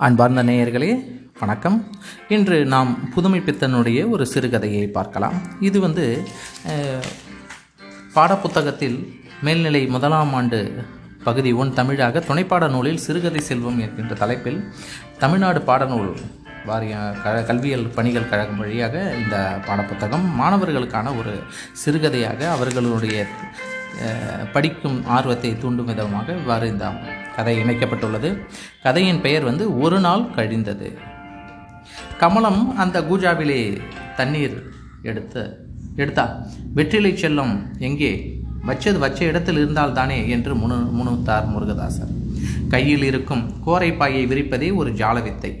அன்பார்ந்த நேயர்களே வணக்கம். இன்று நாம் புதுமை பித்தனுடைய ஒரு சிறுகதையை பார்க்கலாம். இது வந்து பாடப்புத்தகத்தில் மேல்நிலை முதலாம் ஆண்டு பகுதி ஒன் தமிழாக துணைப்பாட நூலில் சிறுகதை செல்வம் என்கின்ற தலைப்பில் தமிழ்நாடு பாடநூல் வாரிய க கல்வியல் பணிகள் கழகம் வழியாக இந்த பாடப்புத்தகம் மாணவர்களுக்கான ஒரு சிறுகதையாக அவர்களுடைய படிக்கும் ஆர்வத்தை தூண்டும் விதமாக இவ்வாறு இந்த கதை இணைக்கப்பட்டுள்ளது. கதையின் பெயர் வந்து ஒரு நாள் கழிந்தது. கமலம் அந்த கூஜாவிலே தண்ணீர் எடுத்து எடுத்தா வெற்றிலை செல்லம் எங்கே? வச்சது வச்ச இடத்தில் இருந்தால் தானே என்று முணு முணுத்தார் முருகதாசர். கையில் இருக்கும் கோரைப்பாயை விரிப்பதே ஒரு ஜாலவித்தை.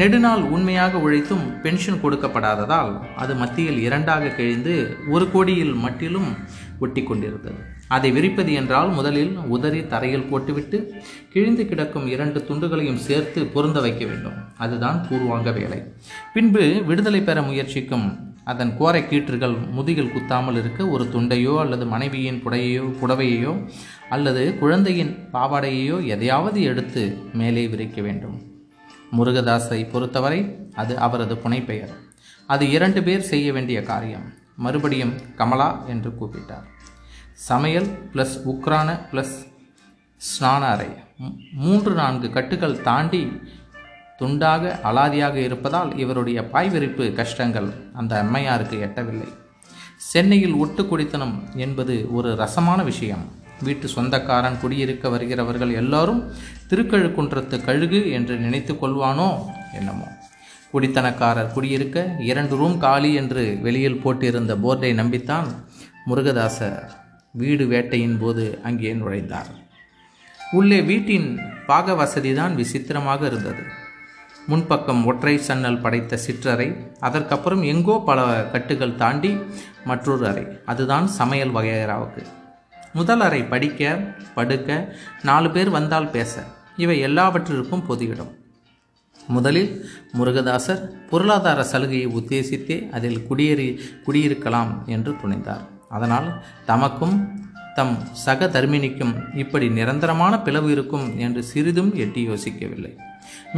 நெடுநாள் உண்மையாக உழைத்தும் பென்ஷன் கொடுக்கப்படாததால் அது மத்தியில் இரண்டாக கிழிந்து ஒரு கோடியில் மட்டிலும் ஒட்டி கொண்டிருந்தது அதை விரிப்பது என்றால் முதலில் உதறி தரையில் போட்டுவிட்டு கிழிந்து கிடக்கும் இரண்டு துண்டுகளையும் சேர்த்து பொருந்த வைக்க வேண்டும். அதுதான் பூர்வாங்க வேலை. பின்பு விடுதலை பெற முயற்சிக்கும். அதன் கோரை கீற்றுகள் முதுகில் குத்தாமல் இருக்க ஒரு துண்டையோ அல்லது மனைவியின் புடையையோ புடவையையோ அல்லது குழந்தையின் பாவாடையையோ எதையாவது எடுத்து மேலே விரிக்க வேண்டும். முருகதாஸை பொறுத்தவரை அது அவரது புனைப்பெயர். அது இரண்டு பேர் செய்ய வேண்டிய காரியம். மறுபடியும் கமலா என்று கூப்பிட்டார். சமையல் ப்ளஸ் உக்ரான ப்ளஸ் ஸ்நான அறை. மூன்று நான்கு கட்டுகள் தாண்டி துண்டாக அலாதியாக இருப்பதால் இவருடைய பாய்விரிப்பு கஷ்டங்கள் அந்த அம்மையாருக்கு எட்டவில்லை. சென்னையில் ஒட்டு குடித்தனம் என்பது ஒரு ரசமான விஷயம். வீட்டு சொந்தக்காரன் குடியிருக்க வருகிறவர்கள் எல்லாரும் திருக்கழுக்குன்றத்து கழுகு என்று நினைத்து கொள்வானோ என்னமோ. குடித்தனக்காரர் குடியிருக்க இரண்டு ரூம் காலி என்று வெளியில் போட்டிருந்த போர்டை நம்பித்தான் முருகதாசர் வீடு வேட்டையின் போது அங்கே நுழைந்தார். உள்ளே வீட்டின் பாக வசதிதான் விசித்திரமாக இருந்தது. முன்பக்கம் ஒற்றை சன்னல் படைத்த சிற்றறை அதற்கப்புறம் எங்கோ பல கட்டுகள் தாண்டி மற்றொரு அறை. அதுதான் சமையல் வகையறாவுக்கு முதல் அறை படிக்க படுக்க நாலு பேர் வந்தால் பேச. இவை எல்லாவற்றிற்கும் பொது இடம் முதலில் முருகதாசர் பொருளாதார சலுகையை உத்தேசித்தே அதில் குடியேறி குடியிருக்கலாம் என்று துணிந்தார். அதனால் தமக்கும் தம் சக தர்மினிக்கும் இப்படி நிரந்தரமான பிளவு இருக்கும் என்று சிறிதும் எட்டி யோசிக்கவில்லை.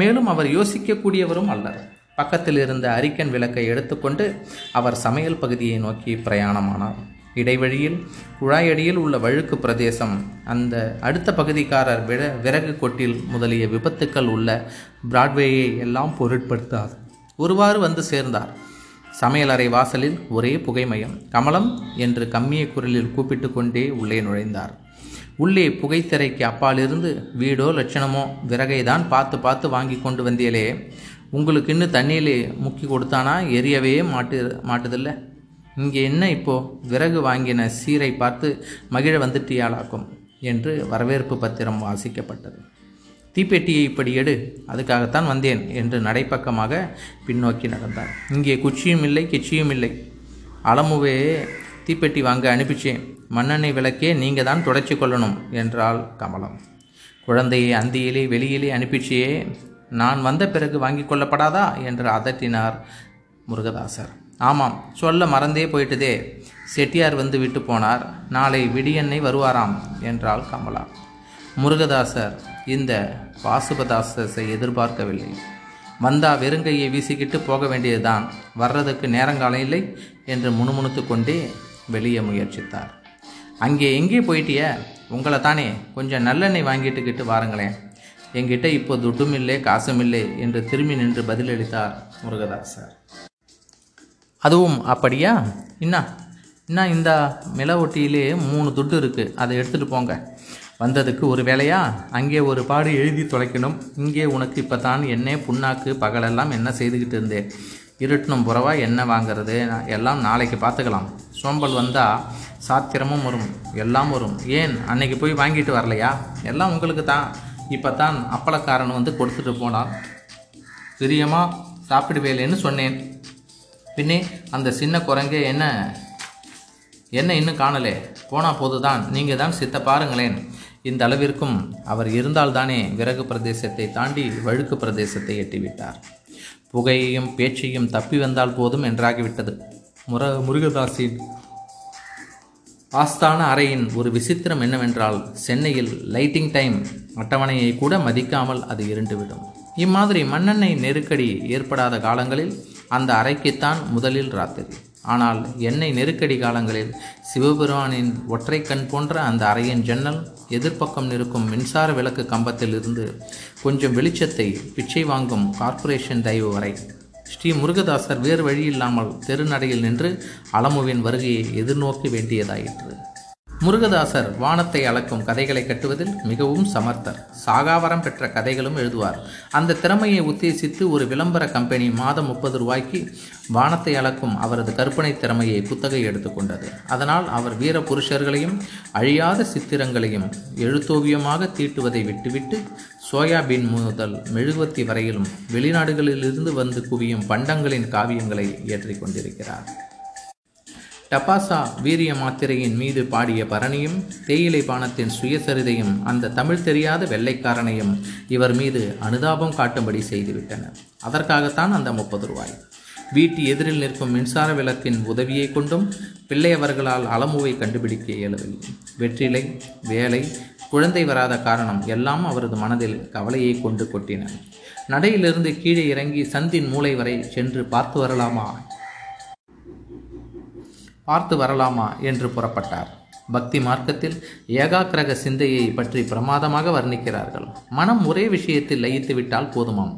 மேலும் அவர் யோசிக்கக்கூடியவரும் அல்லர். பக்கத்தில் இருந்த அரிக்கன் விளக்கை எடுத்துக்கொண்டு அவர் சமையல் பகுதியை நோக்கி பிரயாணமானார். இடைவழியில் குழாயடியில் உள்ள வழுக்கு பிரதேசம் அந்த அடுத்த பகுதிக்காரர் விற விறகு கொட்டில் முதலிய விபத்துக்கள் உள்ள பிராட்வேயை எல்லாம் பொருட்படுத்தார் ஒருவாறு வந்து சேர்ந்தார். சமையலறை வாசலில் ஒரே புகைமயம். கமலம் என்று கம்மிய குரலில் கூப்பிட்டு கொண்டே உள்ளே நுழைந்தார். உள்ளே புகைத்திரைக்கு அப்பாலிருந்து வீடோ லட்சணமோ விறகை தான் பார்த்து பார்த்து வாங்கி கொண்டு வந்தியலே உங்களுக்கு இன்னும் தண்ணியிலே முக்கி கொடுத்தானா? எரியவே மாட்டு மாட்டுதில்ல. இங்கே என்ன இப்போ? விறகு வாங்கின சீரை பார்த்து மகிழ வந்துட்டியாளாக்கும் என்று வரவேற்பு பத்திரம் வாசிக்கப்பட்டது. தீப்பெட்டியை இப்படி எடு அதுக்காகத்தான் வந்தேன் என்று நடைப்பக்கமாக பின்னோக்கி நடந்தார். இங்கே குச்சியும் இல்லை கிச்சியும் இல்லை. அளமுவே தீப்பெட்டி வாங்க அனுப்பிச்சேன். மண்ணெண்ணெய் விளக்கே நீங்கள் தான் துடைச்சி கொள்ளணும் என்றாள் கமலம். குழந்தையை அந்தியிலே வெளியிலே அனுப்பிச்சியே நான் வந்த பிறகு வாங்கி கொள்ளப்படாதா? என்று அதட்டினார் முருகதாசர். ஆமாம் சொல்ல மறந்தே போயிட்டதே. செட்டியார் வந்து விட்டு போனார். நாளை விடியன்னை வருவாராம் என்றாள் கமலா. முருகதாசர் இந்த வாசுபதாசத்தை எதிர்பார்க்கவில்லை. வந்தா வெறுங்கையை வீசிக்கிட்டு போக வேண்டியதுதான். வர்றதுக்கு நேரங்காலம் இல்லை என்று முணுமுணுத்து கொண்டே வெளியே முயற்சித்தார். அங்கே எங்கே போயிட்டிய? உங்களை தானே கொஞ்சம் நல்லெண்ணெய் வாங்கிட்டுக்கிட்டு வாருங்களேன். என்கிட்ட இப்போ துட்டும் இல்லை காசும் இல்லை என்று திரும்பி நின்று பதிலளித்தார் முருகதாசர். அதுவும் அப்படியா? என்ன என்ன இந்த மிள ஒட்டியிலே மூணு துட்டு இருக்குது அதை எடுத்துகிட்டு போங்க. வந்ததுக்கு ஒரு வேலையா அங்கே ஒரு பாடு எழுதி தொலைக்கணும். இங்கே உனக்கு இப்போ தான் என்ன புண்ணாக்கு பகலெல்லாம் என்ன செய்துக்கிட்டு இருந்தேன் இருட்டணும் புறவா என்ன வாங்குறது? எல்லாம் நாளைக்கு பார்த்துக்கலாம். சோம்பல் வந்தால் சாத்திரமும் வரும் எல்லாம் வரும். ஏன்? அன்னைக்கு போய் வாங்கிட்டு வரலையா? எல்லாம் உங்களுக்கு தான். இப்போ தான் அப்பளக்காரன் வந்து கொடுத்துட்டு போனான். பிரியமாக சாப்பிடுவேலேன்னு சொன்னேன். பின்னே அந்த சின்ன குரங்கே என்ன? என்ன இன்னும் காணலே? போனால் போதுதான். நீங்கள் தான் சித்த பாருங்களேன். இந்த அளவிற்கும் அவர் இருந்தால்தானே விறகு பிரதேசத்தை தாண்டி வழுக்கு பிரதேசத்தை எட்டிவிட்டார். புகையையும் பேச்சையும் தப்பி வந்தால் போதும் என்றாகிவிட்டது. முர முருகதாசின் ஆஸ்தான அறையின் ஒரு விசித்திரம் என்னவென்றால் சென்னையில் லைட்டிங் டைம் அட்டவணையை கூட மதிக்காமல் அது இருண்டுவிடும். இம்மாதிரி மண்ணெண்ணெய் நெருக்கடி ஏற்படாத காலங்களில் அந்த அறைக்குத்தான் முதலில் ராத்திரி. ஆனால் எண்ணெய் நெருக்கடி காலங்களில் சிவபெருமானின் ஒற்றை கண் போன்ற அந்த அறையின் ஜன்னல் எதிர்ப்பக்கம் இருக்கும் மின்சார விளக்கு கம்பத்தில் இருந்து கொஞ்சம் வெளிச்சத்தை பிச்சை வாங்கும் கார்ப்பரேஷன் தயவு வரை. ஸ்ரீ முருகதாசர் வேறு வழியில்லாமல் தெருநடையில் நின்று அலமுவின் வருகையை எதிர்நோக்க வேண்டியதாயிற்று. முருகதாசர் வானத்தை அளக்கும் கதைகளை கட்டுவதில் மிகவும் சமர்த்தர். சாகாவரம் பெற்ற கதைகளும் எழுதுவார். அந்த திறமையை உத்தேசித்து ஒரு விளம்பர கம்பெனி மாதம் முப்பது ரூபாய்க்கு வானத்தை அளக்கும் அவரது கற்பனை திறமையை குத்தகை எடுத்துக்கொண்டது அதனால் அவர் வீர புருஷர்களையும் அழியாத சித்திரங்களையும் எழுத்தோவியமாக தீட்டுவதை விட்டுவிட்டு சோயாபீன் முதல் மெழுகுவத்தி வரையிலும் வெளிநாடுகளிலிருந்து வந்து குவியும் பண்டங்களின் காவியங்களை இயற்றிக் கொண்டிருக்கிறார். டபாசா வீரிய மாத்திரையின் மீது பாடிய பரணியும் தேயிலை பானத்தின் சுயசரிதையும் அந்த தமிழ் தெரியாத வெள்ளைக்காரனையும் இவர் மீது அனுதாபம் காட்டும்படி செய்துவிட்டனர். அதற்காகத்தான் அந்த முப்பது ரூபாய். வீட்டு எதிரில் நிற்கும் மின்சார விளக்கின் உதவியை கொண்டும் பிள்ளையவர்களால் அலமுவை கண்டுபிடிக்க இயலவில்லை. வெற்றிலை வேலை குழந்தை வராத காரணம் எல்லாம் அவரது மனதில் கவலையை கொண்டு கொட்டின. நடையிலிருந்து கீழே இறங்கி சந்தின் மூளை வரை சென்று பார்த்து வரலாமா? பார்த்து வரலாமா என்று புறப்பட்டார். பக்தி மார்க்கத்தில் ஏகாக்கிரக சிந்தையை பற்றி பிரமாதமாக வர்ணிக்கிறார்கள். மனம் ஒரே விஷயத்தில் லயித்து விட்டால் போதுமாம்.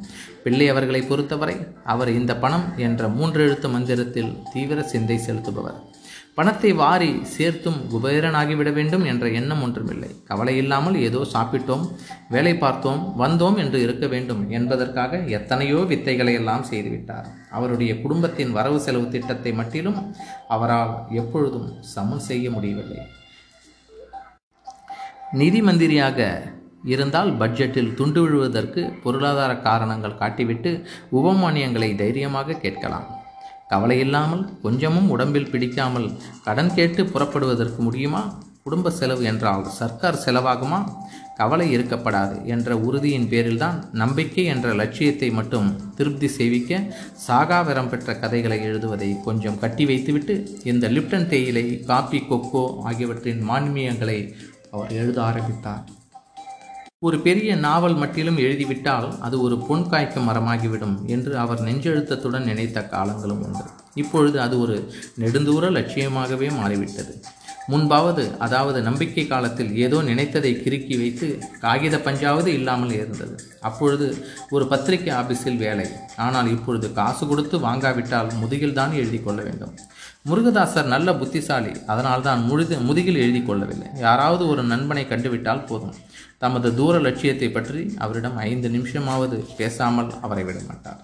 பிள்ளை அவர்களை பொறுத்தவரை அவர் இந்த பணம் என்ற மூன்றெழுத்து மந்திரத்தில் தீவிர சிந்தை செலுத்துபவர். பணத்தை வாரி சேர்த்தும் குபேரனாகிவிட வேண்டும் என்ற எண்ணம் ஒன்றுமில்லை. கவலை இல்லாமல் ஏதோ சாப்பிட்டோம் வேலை பார்த்தோம் வந்தோம் என்று இருக்க வேண்டும் என்பதற்காக எத்தனையோ வித்தைகளை எல்லாம் செய்துவிட்டார். அவருடைய குடும்பத்தின் வரவு செலவு திட்டத்தை மட்டிலும் அவரால் எப்பொழுதும் சமன் செய்ய முடியவில்லை. நிதி மந்திரியாக இருந்தால் பட்ஜெட்டில் துண்டு விழுவதற்கு பொருளாதார காரணங்கள் காட்டிவிட்டு உபமானியங்களை தைரியமாக கேட்கலாம். கவலை இல்லாமல் கொஞ்சமும் உடம்பில் பிடிக்காமல் கடன் கேட்டு புறப்படுவதற்கு முடியுமா? குடும்ப செலவு என்றால் சர்க்கார் செலவாகுமா? கவலை இருக்கப்படாது என்ற உறுதியின் பேரில்தான் நம்பிக்கை என்ற லட்சியத்தை மட்டும் திருப்தி செய்விக்க சாகாவரம் பெற்ற கதைகளை எழுதுவதை கொஞ்சம் கட்டி வைத்துவிட்டு இந்த லிப்டன் தேயிலை காப்பி கொக்கோ ஆகியவற்றின் மான்மியங்களை அவர் எழுத ஆரம்பித்தார். ஒரு பெரிய நாவல் மட்டிலும் எழுதிவிட்டால் அது ஒரு பொன் காய்க்கும் மரமாகிவிடும் என்று அவர் நெஞ்செழுத்தத்துடன் நினைத்த காலங்களும் உண்டு. இப்பொழுது அது ஒரு நெடுந்தூர லட்சியமாகவே மாறிவிட்டது. முன்பாவது அதாவது நம்பிக்கை காலத்தில் ஏதோ நினைத்ததை கிறுக்கி வைத்து காகித பஞ்சாவது இல்லாமல் இருந்தது. அப்பொழுது ஒரு பத்திரிகை ஆபீஸில் வேலை. ஆனால் இப்பொழுது காசு கொடுத்து வாங்காவிட்டால் முதுகில்தான் எழுதி கொள்ள வேண்டும். முருகதாசர் நல்ல புத்திசாலி. அதனால் தான் முழுது முதுகில் எழுதி கொள்ளவில்லை. யாராவது ஒரு நண்பனை கண்டுவிட்டால் போதும். தமது தூர லட்சியத்தை பற்றி அவரிடம் ஐந்து நிமிஷமாவது பேசாமல் அவரை விட மாட்டார்.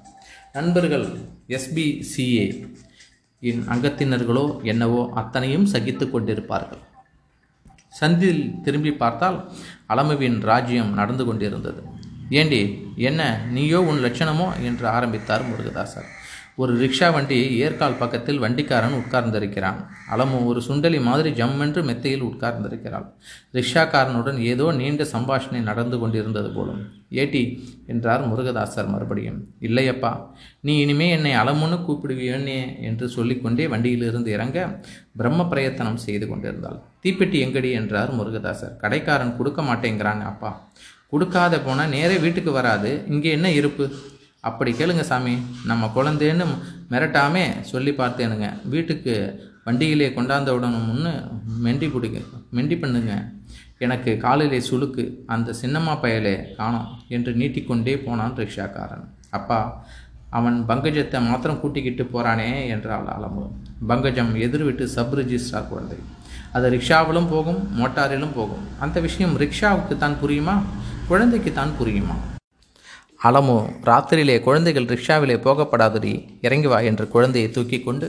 நண்பர்கள் எஸ்பிசிஏ இன் அங்கத்தினர்களோ என்னவோ அத்தனையும் சகித்து கொண்டிருப்பார்கள். சந்தியில் திரும்பி பார்த்தால் அலமுவின் ராஜ்யம் நடந்து கொண்டிருந்தது. ஏண்டி என்ன நீயோ உன் லட்சணமோ? என்று ஆரம்பித்தார் முருகதாசர். ஒரு ரிக்ஷா வண்டி ஏற்கால் பக்கத்தில் வண்டிக்காரன் உட்கார்ந்திருக்கிறான். அலமு ஒரு சுண்டலி மாதிரி ஜம்மென்று மெத்தையில் உட்கார்ந்திருக்கிறாள். ரிக்ஷாக்காரனுடன் ஏதோ நீண்ட சம்பாஷணை நடந்து கொண்டிருந்தது போலும். ஏட்டி என்றார் முருகதாசர் மறுபடியும். இல்லையப்பா நீ இனிமே என்னை அலமுன்னு கூப்பிடுவியனே என்று சொல்லிக்கொண்டே வண்டியிலிருந்து இறங்க பிரம்ம பிரயத்தனம் செய்து கொண்டிருந்தாள். தீப்பெட்டி எங்கடி என்றார் முருகதாசர். கடைக்காரன் கொடுக்க மாட்டேங்கிறான் அப்பா. கொடுக்காத போனால் நேரே வீட்டுக்கு வராது. இங்கே என்ன இருப்பு? அப்படி கேளுங்க சாமி. நம்ம குழந்தைன்னு மிரட்டாமே சொல்லி பார்த்தேனுங்க. வீட்டுக்கு வண்டியிலே கொண்டாந்த உடனும்னு மெண்டி பிடிங்க மெண்டி பண்ணுங்க. எனக்கு காலிலே சுளுக்கு அந்த சின்னம்மா பயலே காணோம் என்று நீட்டிக்கொண்டே போனான் ரிக்ஷாக்காரன். அப்பா அவன் பங்கஜத்தை மாத்திரம் கூட்டிக்கிட்டு போகிறானே என்றாள் அலம்பு பங்கஜம் எதிர்விட்டு சப் ரிஜிஸ்ட்ரார் குழந்தை. அது ரிக்ஷாவிலும் போகும் மோட்டாரிலும் போகும். அந்த விஷயம் ரிக்ஷாவுக்கு தான் புரியுமா? குழந்தைக்கு தான் புரியுமா? அலமோ ராத்திரியிலே குழந்தைகள் ரிக்ஷாவிலே போகப்படாதடி இறங்கி வா என்று குழந்தையை தூக்கி கொண்டு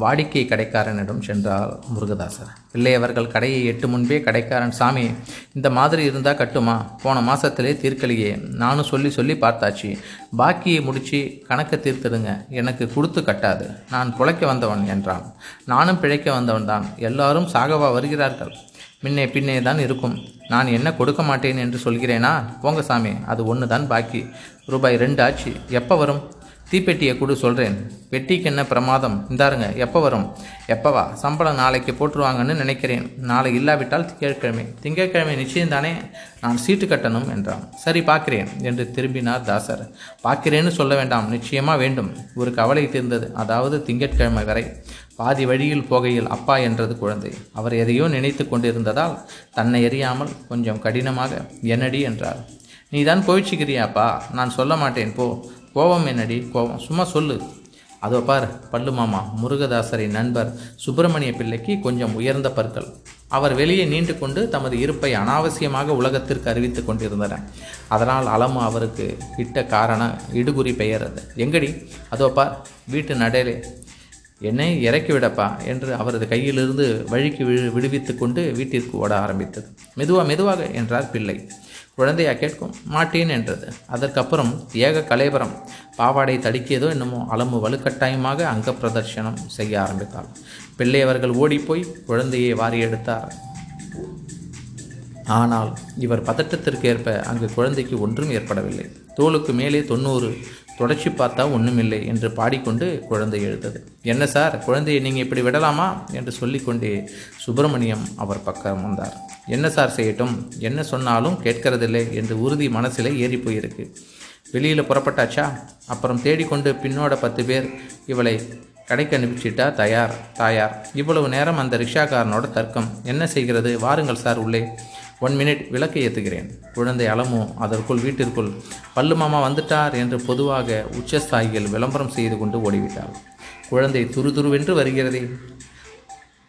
வாடிக்கை கடைக்காரனிடம் சென்றார் முருகதாசர். பிள்ளையவர்கள் கடையை எட்டு முன்பே கடைக்காரன் சாமி இந்த மாதிரி இருந்தால் கட்டுமா? போன மாதத்திலே தீர்க்கலையே. நானும் சொல்லி சொல்லி பார்த்தாச்சு. பாக்கியை முடித்து கணக்கை தீர்த்துடுங்க. எனக்கு கொடுத்து கட்டாது. நான் பிழைக்க வந்தவன் என்றான். நானும் பிழைக்க வந்தவன் தான் எல்லாரும் சாகவா வருகிறார்கள். முன்னே பின்னே தான் இருக்கும். நான் என்ன கொடுக்க மாட்டேன் என்று சொல்கிறேனா? போங்க சாமி அது ஒன்று தான் பாக்கி. ரூபாய் ரெண்டு ஆச்சு எப்போ வரும்? தீப்பெட்டியை கொடு சொல்கிறேன் பெட்டிக்கு என்ன பிரமாதம்? இந்தாருங்க எப்போ வரும்? எப்போவா சம்பளம் நாளைக்கு போட்டுருவாங்கன்னு நினைக்கிறேன். நாளை இல்லாவிட்டால் திங்கட்கிழமை. திங்கட்கிழமை நிச்சயம்தானே? நான் சீட்டு கட்டணும் என்றான். சரி பார்க்கிறேன் என்று திரும்பினார் தாசர். பார்க்கிறேன்னு சொல்ல வேண்டாம் நிச்சயமாக வேண்டும். ஒரு கவலை தீர்ந்தது. அதாவது திங்கட்கிழமை வரை. பாதி வழியில் போகையில் அப்பா என்றது குழந்தை. அவர் எதையோ நினைத்து கொண்டிருந்ததால் தன்னை எறியாமல் கொஞ்சம் கடினமாக என்னடி? என்றார். நீ தான் கோவிச்சுக்கிறியாப்பா? நான் சொல்ல மாட்டேன் போ. கோபம் என்னடி? கோபம். சும்மா சொல்லு. அதோ பார் பல்லு மாமா முருகதாசரின் நண்பர் சுப்பிரமணிய பிள்ளைக்கு கொஞ்சம் உயர்ந்த பற்கள். அவர் வெளியே நீண்டு கொண்டு தமது இருப்பை அனாவசியமாக உலகத்திற்கு அறிவித்துக் கொண்டிருந்தனர். அதனால் அலமு அவருக்கு இட்ட காரணம் இடுகுறி பெயர் அது. எங்கடி? அதோ பார் வீட்டு நடையிலே என்னை இறக்கி விடப்பா என்று அவரது கையிலிருந்து வழிக்கு விழு விடுவித்து கொண்டு வீட்டிற்கு ஓட ஆரம்பித்தது. மெதுவாக மெதுவாக என்றார் பிள்ளை. குழந்தையா கேட்கும் மாட்டேன் என்றது. அதற்கப்புறம் ஏக கலேபரம் பாவாடை தடுக்கியதோ என்னமோ அளமு வலுக்கட்டாயமாக அங்க பிரதர்ஷனம் செய்ய ஆரம்பித்தாள். பிள்ளை அவர்கள் ஓடிப்போய் குழந்தையை வாரி எடுத்தார். ஆனால் இவர் பதட்டத்திற்கு ஏற்ப அங்கு குழந்தைக்கு ஒன்றும் ஏற்படவில்லை. தோலுக்கு மேலே தொண்ணூறு தொடர்ச்சி பார்த்தா ஒன்றுமில்லை என்று பாடிக்கொண்டு குழந்தை எழுந்தது. என்ன சார் குழந்தையை நீங்கள் இப்படி விடலாமா? என்று சொல்லிக்கொண்டே சுப்பிரமணியம் அவர் பக்கம் வந்தார். என்ன சார் செய்யட்டும் என்ன சொன்னாலும் கேட்கறதில்லை என்று உறுதி மனசில் ஏறி போயிருக்கு. வெளியில் புறப்பட்டாச்சா? அப்புறம் தேடிக்கொண்டு பின்னோட பத்து பேர் இவளை கடைக்கு அனுப்பிச்சிட்டா தயார் தாயார். இவ்வளவு நேரம் அந்த ரிக்ஷாக்காரனோட தர்க்கம். என்ன செய்கிறது? வாருங்கள் சார் உள்ளே. ஒன் மினிட் விளக்கை ஏற்றுகிறேன் குழந்தை அலமோ அதற்குள் வீட்டிற்குள் பல்லு மாமா வந்துட்டார் என்று பொதுவாக உச்சஸ்தாயிகள் விளம்பரம் செய்து கொண்டு ஓடிவிட்டார் குழந்தை துருதுருவென்று வருகிறதே.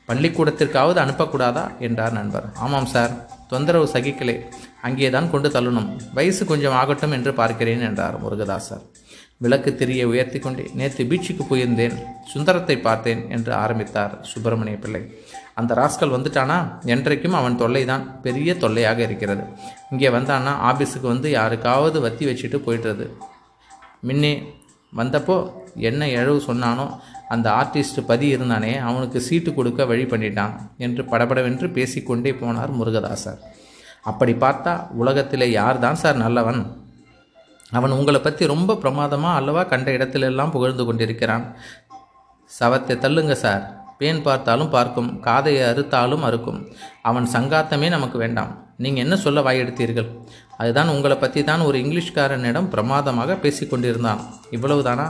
பள்ளிக்கூடத்திற்காவது அனுப்பக்கூடாதா? என்றார் நண்பர். ஆமாம் சார் தொந்தரவு சகிக்கலே. அங்கே தான் கொண்டு தள்ளணும். வயசு கொஞ்சம் ஆகட்டும் என்று பார்க்கிறேன் என்றார் முருகதாசர். விளக்கு தெரிய உயர்த்தி கொண்டே நேற்று பீச்சுக்கு போயிருந்தேன் சுந்தரத்தை பார்த்தேன் என்று ஆரம்பித்தார் சுப்பிரமணிய பிள்ளை. அந்த ராஸ்கல் வந்துட்டானா? என்றைக்கும் அவன் தொல்லைதான் பெரிய தொல்லையாக இருக்கிறது. இங்கே வந்தானா? ஆபீஸுக்கு வந்து யாருக்காவது வத்தி வச்சுட்டு போயிடுறது. முன்னே வந்தப்போ என்ன எழவு சொன்னானோ அந்த ஆர்டிஸ்ட் பதி இருந்தானே அவனுக்கு சீட்டு கொடுக்க வழி பண்ணிட்டான் என்று படபடவென்று பேசிக்கொண்டே போனார் முருகதாசர். அப்படி பார்த்தா உலகத்திலே யார் தான் சார் நல்லவன்? அவன் உங்களை பற்றி ரொம்ப பிரமாதமாக அல்லவா கண்ட இடத்திலெல்லாம் புகழ்ந்து கொண்டிருக்கிறான். சவத்தை தள்ளுங்க சார். பேன் பார்த்தாலும் பார்க்கும் காதையை அறுத்தாலும் அறுக்கும். அவன் சங்காத்தமே நமக்கு வேண்டாம். நீங்கள் என்ன சொல்ல வாயெடுத்தீர்கள்? அதுதான் உங்களை பற்றி தான் ஒரு இங்கிலீஷ்காரனிடம் பிரமாதமாக பேசிக்கொண்டிருந்தான் இவ்வளவுதானா?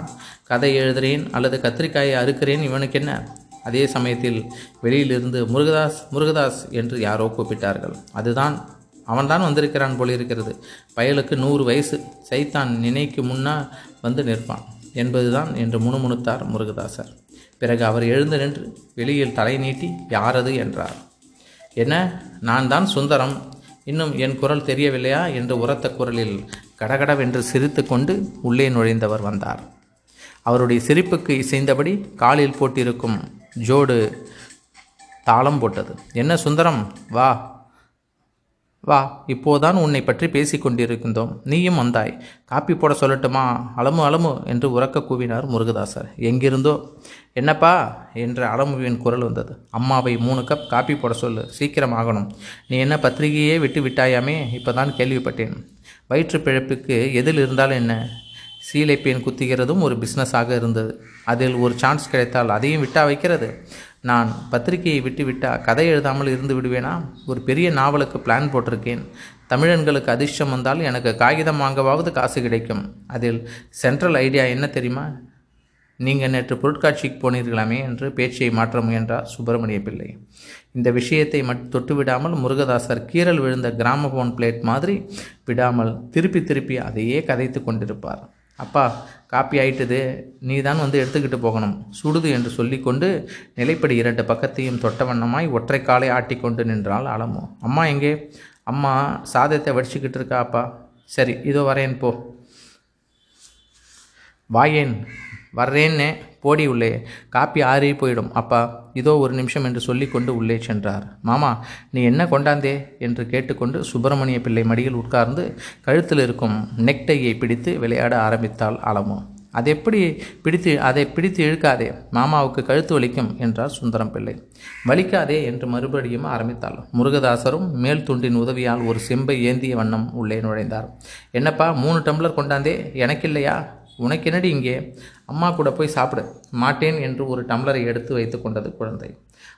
கதை எழுதுறேன் அல்லது கத்திரிக்காயை அறுக்கிறேன் இவனுக்கு என்ன அதே சமயத்தில் வெளியிலிருந்து முருகதாஸ் முருகதாஸ் என்று யாரோ கூப்பிட்டார்கள். அதுதான் அவன்தான் வந்திருக்கிறான் போலிருக்கிறது பயலுக்கு நூறு வயசு. சைத்தான் நினைக்கு முன்னா வந்து நிற்பான். என்பதுதான் என்று முணுமுணுத்தார் முருகதாசர். பிறகு அவர் எழுந்து நின்று வெளியில் தலை நீட்டி யாரது? என்றார். என்ன? நான் தான் சுந்தரம். இன்னும் என் குரல் தெரியவில்லையா? என்று உரத்த குரலில் கடகடவென்று சிரித்து கொண்டு உள்ளே நுழைந்தவர் வந்தார். அவருடைய சிரிப்புக்கு இசைந்தபடி காலில் போட்டிருக்கும் ஜோடு தாளம் போட்டது. என்ன சுந்தரம்? வா வா இப்போதான் உன்னை பற்றி பேசிக் கொண்டிருக்கின்றோம். நீயும் வந்தாய். காப்பி போட சொல்லட்டுமா? அலமு அலமு என்று உறக்க கூவினார் முருகதாசர். எங்கிருந்தோ? என்னப்பா? என்ற அலமுவின் குரல் வந்தது. அம்மாவை மூணு கப் காப்பி போட சொல்லு. சீக்கிரம் ஆகணும். நீ என்ன பத்திரிகையே விட்டு விட்டாயாமே? இப்போதான் கேள்விப்பட்டேன். வயிற்று பிழப்புக்கு எதில் இருந்தாலும் என்ன? சீலை பெயின் குத்துகிறதும் ஒரு பிஸ்னஸாக இருந்தது. அதில் ஒரு சான்ஸ் கிடைத்தால் அதையும் விட்டா வைக்கிறது? நான் பத்திரிகையை விட்டுவிட்டால் கதை எழுதாமல் இருந்து விடுவேனா? ஒரு பெரிய நாவலுக்கு பிளான் போட்டிருக்கேன். தமிழன்களுக்கு அதிர்ஷ்டம் வந்தால் எனக்கு காகிதம் வாங்கவாவது காசு கிடைக்கும். அதில் சென்ட்ரல் ஐடியா என்ன தெரியுமா? நீங்கள் நேற்று பொருட்காட்சிக்கு போனீர்களாமே என்று பேச்சை மாற்ற முயன்றார் சுப்பிரமணிய பிள்ளை. இந்த விஷயத்தை மட் தொட்டு விடாமல் முருகதாசர் கீரல் விழுந்த கிராமபோன் பிளேட் மாதிரி விடாமல் திருப்பி திருப்பி அதையே கதைத்து கொண்டிருப்பார். அப்பா காப்பி ஆயிட்டது. நீ தான் வந்து எடுத்துக்கிட்டு போகணும். சுடுது என்று சொல்லிக்கொண்டு நிலைப்படி இரண்டு பக்கத்தையும் தொட்ட வண்ணமாய் ஒற்றை காலை ஆட்டிக்கொண்டு நின்றாள் அலமோ. அம்மா எங்கே? அம்மா சாதத்தை வடிச்சுக்கிட்டு இருக்கா அப்பா. சரி இதோ வரேன் போ. வாயேன் வர்றேன்னே. போடி உள்ளே. காப்பி ஆறி போயிடும். அப்பா இதோ ஒரு நிமிஷம் என்று சொல்லிக்கொண்டு உள்ளே சென்றார். மாமா நீ என்ன கொண்டாந்தே? என்று கேட்டுக்கொண்டு சுப்பிரமணிய பிள்ளை மடியில் உட்கார்ந்து கழுத்தில் இருக்கும் நெக்டையை பிடித்து விளையாட ஆரம்பித்தாள் அலமோ. அதை எப்படி பிடித்து அதை பிடித்து இழுக்காதே. மாமாவுக்கு கழுத்து வலிக்கும் என்றார் சுந்தரம் பிள்ளை. வலிக்காதே என்று மறுபடியும் ஆரம்பித்தாள். முருகதாசரும் மேல் துண்டின் உதவியால் ஒரு செம்பை ஏந்திய வண்ணம் உள்ளே நுழைந்தார். என்னப்பா மூணு டம்ளர் கொண்டாந்தே? எனக்கில்லையா? உனக்கு என்னடி இங்கே? அம்மா கூட போய் சாப்பிடு. மாட்டேன் என்று ஒரு டம்ளரை எடுத்து வைத்து கொண்டது குழந்தை.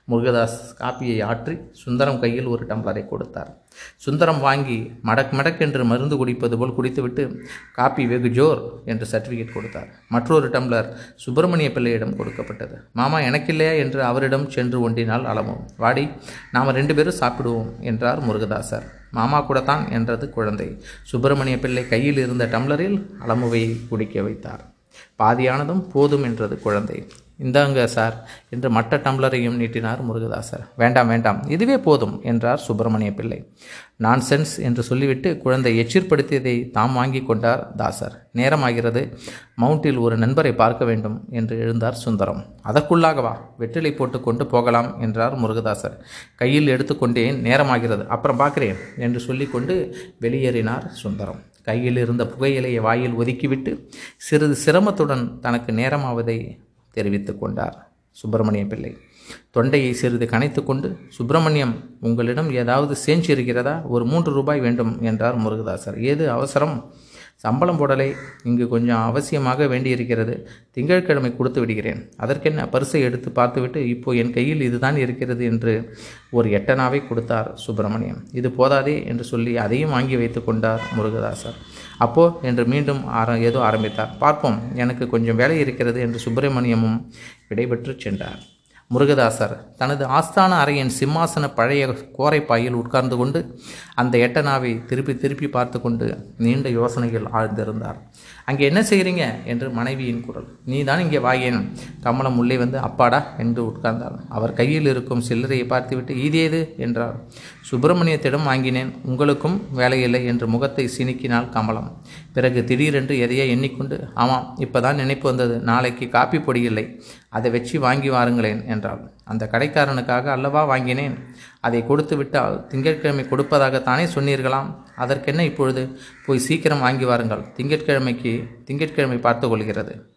முருகதாஸ் காப்பியை ஆற்றி சுந்தரம் கையில் ஒரு டம்ளரை கொடுத்தார். சுந்தரம் வாங்கி மடக் மடக் என்று மருந்து குடிப்பது போல் குடித்துவிட்டு காப்பி வெகு ஜோர் என்று சர்டிஃபிகேட் கொடுத்தார். மற்றொரு டம்ளர் சுப்பிரமணிய பிள்ளையிடம் கொடுக்கப்பட்டது. மாமா எனக்கில்லையா? என்று அவரிடம் சென்று ஒண்டினால் அளவும் வாடி நாம் ரெண்டு பேரும் சாப்பிடுவோம் என்றார் முருகதாசர். மாமா கூட தான் என்றது குழந்தை. சுப்பிரமணிய பிள்ளை கையில் இருந்த டம்ளரில் அலமுவை குடிக்க வைத்தார். பாதியானதும் போதும் என்றது குழந்தை. இந்தாங்க சார் என்று மற்ற டம்ளரையும் நீட்டினார் முருகதாசர். வேண்டாம் வேண்டாம் இதுவே போதும் என்றார் சுப்பிரமணிய பிள்ளை. நான் சென்ஸ் என்று சொல்லிவிட்டு குழந்தை எச்சிற்படுத்தியதை தாம் வாங்கி கொண்டார் தாசர். நேரமாகிறது மவுண்டில் ஒரு நண்பரை பார்க்க வேண்டும் என்று எழுந்தார் சுந்தரம். அதற்குள்ளாகவா வெற்றிலை போட்டு கொண்டு போகலாம் என்றார் முருகதாசர். கையில் எடுத்துக்கொண்டேன் நேரமாகிறது அப்புறம் பார்க்கிறேன் என்று சொல்லிக்கொண்டு வெளியேறினார் சுந்தரம். கையில் இருந்த புகையிலையை வாயில் ஒதுக்கிவிட்டு சிறிது சிரமத்துடன் தனக்கு நேரமாவதை தெரிவித்து கொண்டார். சுப்பிரமணிய பிள்ளை. தொண்டையை சிறிது கனைத்து கொண்டு சுப்பிரமணியம் உங்களிடம் ஏதாவது சேஞ்ச் இருக்கிறதா? ஒரு மூன்று ரூபாய் வேண்டும் என்றார் முருகதாசர். ஏது அவசரம்? சம்பளம் போடலை. இங்கு கொஞ்சம் அவசியமாக வேண்டியிருக்கிறது. திங்கட்கிழமை கொடுத்து விடுகிறேன். அதற்கென்ன பரிசை எடுத்து பார்த்துவிட்டு இப்போ என் கையில் இதுதான் இருக்கிறது என்று ஒரு எட்டனாவை கொடுத்தார் சுப்பிரமணியம். இது போதாதே என்று சொல்லி அதையும் வாங்கி வைத்து கொண்டார் முருகதாசர். அப்போ என்று மீண்டும் ஆர ஏதோ ஆரம்பித்தார். பார்ப்போம் எனக்கு கொஞ்சம் வேலை இருக்கிறது என்று சுப்பிரமணியமும் விடைபெற்று சென்றார். முருகதாசர் தனது ஆஸ்தான அறையின் சிம்மாசன பழைய கோரைப்பாயில் உட்கார்ந்து கொண்டு அந்த எட்டனாவை திருப்பி திருப்பி பார்த்து கொண்டு நீண்ட யோசனையில் ஆழ்ந்திருந்தார். அங்கே என்ன செய்கிறீங்க? என்று மனைவியின் குரல். நீ தான் இங்கே வாயேன். கமலம் உள்ளே வந்து அப்பாடா என்று உட்கார்ந்தார். அவர் கையில் இருக்கும் சில்லறையை பார்த்துவிட்டு இதேது என்றார். சுப்பிரமணியத்திடம் வாங்கினேன். உங்களுக்கும் வேலையில்லை என்று முகத்தை சினுக்கினாள் கமலம். பிறகு திடீரென்று எதையோ எண்ணிக்கொண்டு ஆமாம் இப்போதான் நினைப்பு வந்தது. நாளைக்கு காப்பி பொடி இல்லை. அதை வச்சு வாங்கி வாருங்களேன் என்றாள். அந்த கடைக்காரனுக்காக அல்லவா வாங்கினேன்? அதை கொடுத்து விட்டால் திங்கட்கிழமை கொடுப்பதாகத்தானே சொன்னீர்களாம்? அதற்கென்ன இப்பொழுது? போய் சீக்கிரம் வாங்கி வாருங்கள். திங்கட்கிழமைக்கு திங்கட்கிழமை பார்த்து கொள்கிறது.